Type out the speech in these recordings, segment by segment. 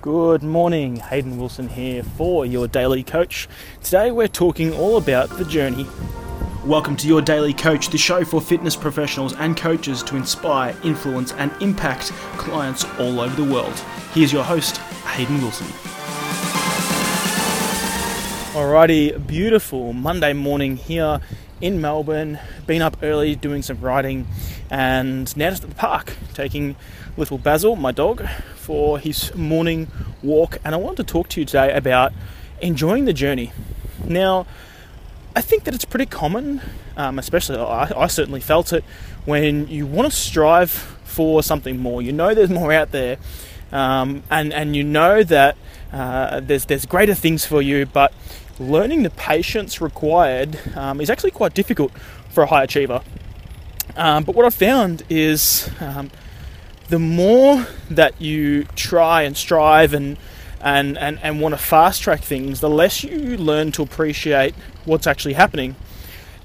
Good morning, Hayden Wilson here for your Daily Coach. Today we're talking all about the journey. Welcome to your Daily Coach, the show for fitness professionals and coaches to inspire, influence, and impact clients all over the world. Here's your host, Hayden Wilson. Alrighty, beautiful Monday morning here in Melbourne. Been up early doing some riding and now just at the park taking little Basil, my dog, for his morning walk. And I wanted to talk to you today about enjoying the journey. Now, I think that it's pretty common, um, especially I, I certainly felt it, when you want to strive for something more. You know there's more out there, um, and and you know that uh, there's there's greater things for you, but learning the patience required um, is actually quite difficult for a high achiever. Um, but what I've found is um, the more that you try and strive and and, and, and want to fast track things, the less you learn to appreciate what's actually happening.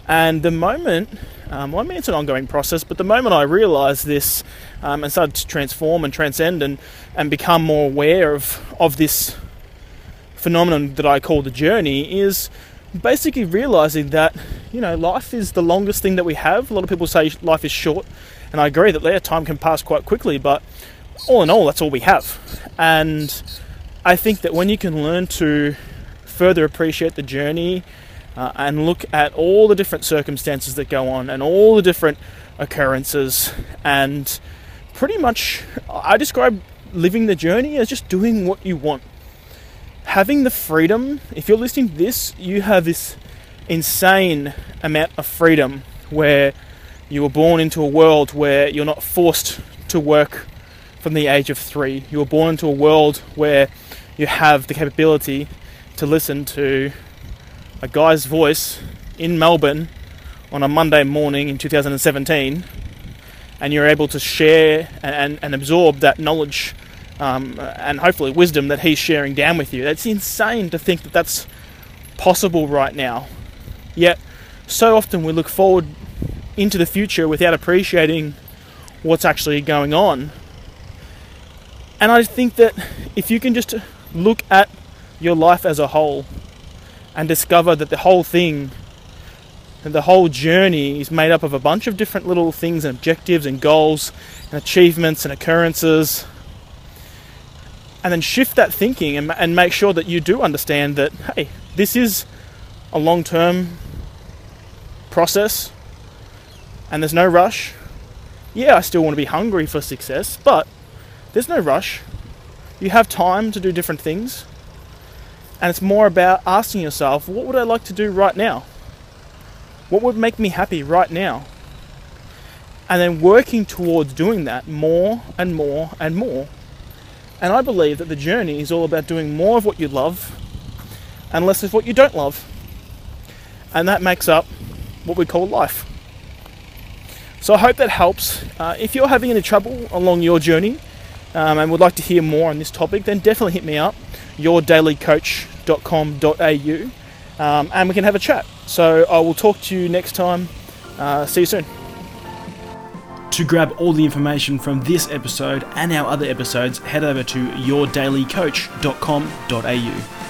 And the moment, um, well, I mean, it's an ongoing process, but the moment I realized this um, and started to transform and transcend and, and become more aware of, of this phenomenon that I call the journey is basically realizing that, you know, life is the longest thing that we have. A lot of people say life is short, and I agree that their time can pass quite quickly, but all in all, that's all we have. And I think that when you can learn to further appreciate the journey uh, and look at all the different circumstances that go on and all the different occurrences, and pretty much, I describe living the journey as just doing what you want. Having the freedom, if you're listening to this, you have this insane amount of freedom where you were born into a world where you're not forced to work from the age of three. You were born into a world where you have the capability to listen to a guy's voice in Melbourne on a Monday morning in 2017, and you're able to share and, and absorb that knowledge um, and hopefully wisdom that he's sharing down with you. It's insane to think that that's possible right now. Yet, so often we look forward into the future without appreciating what's actually going on. And I think that if you can just look at your life as a whole and discover that the whole thing and the whole journey is made up of a bunch of different little things and objectives and goals and achievements and occurrences and then shift that thinking and, and make sure that you do understand that hey this is a long-term process and there's no rush. Yeah, I still want to be hungry for success, but there's no rush. You have time to do different things. And it's more about asking yourself, what would I like to do right now? What would make me happy right now? And then working towards doing that more and more and more. And I believe that the journey is all about doing more of what you love and less of what you don't love. And that makes up what we call life. So I hope that helps. Uh, if you're having any trouble along your journey um, and would like to hear more on this topic, then definitely hit me up, yourdailycoach.com.au, um, and we can have a chat. So I will talk to you next time. Uh, see you soon. To grab all the information from this episode and our other episodes, head over to yourdailycoach.com.au.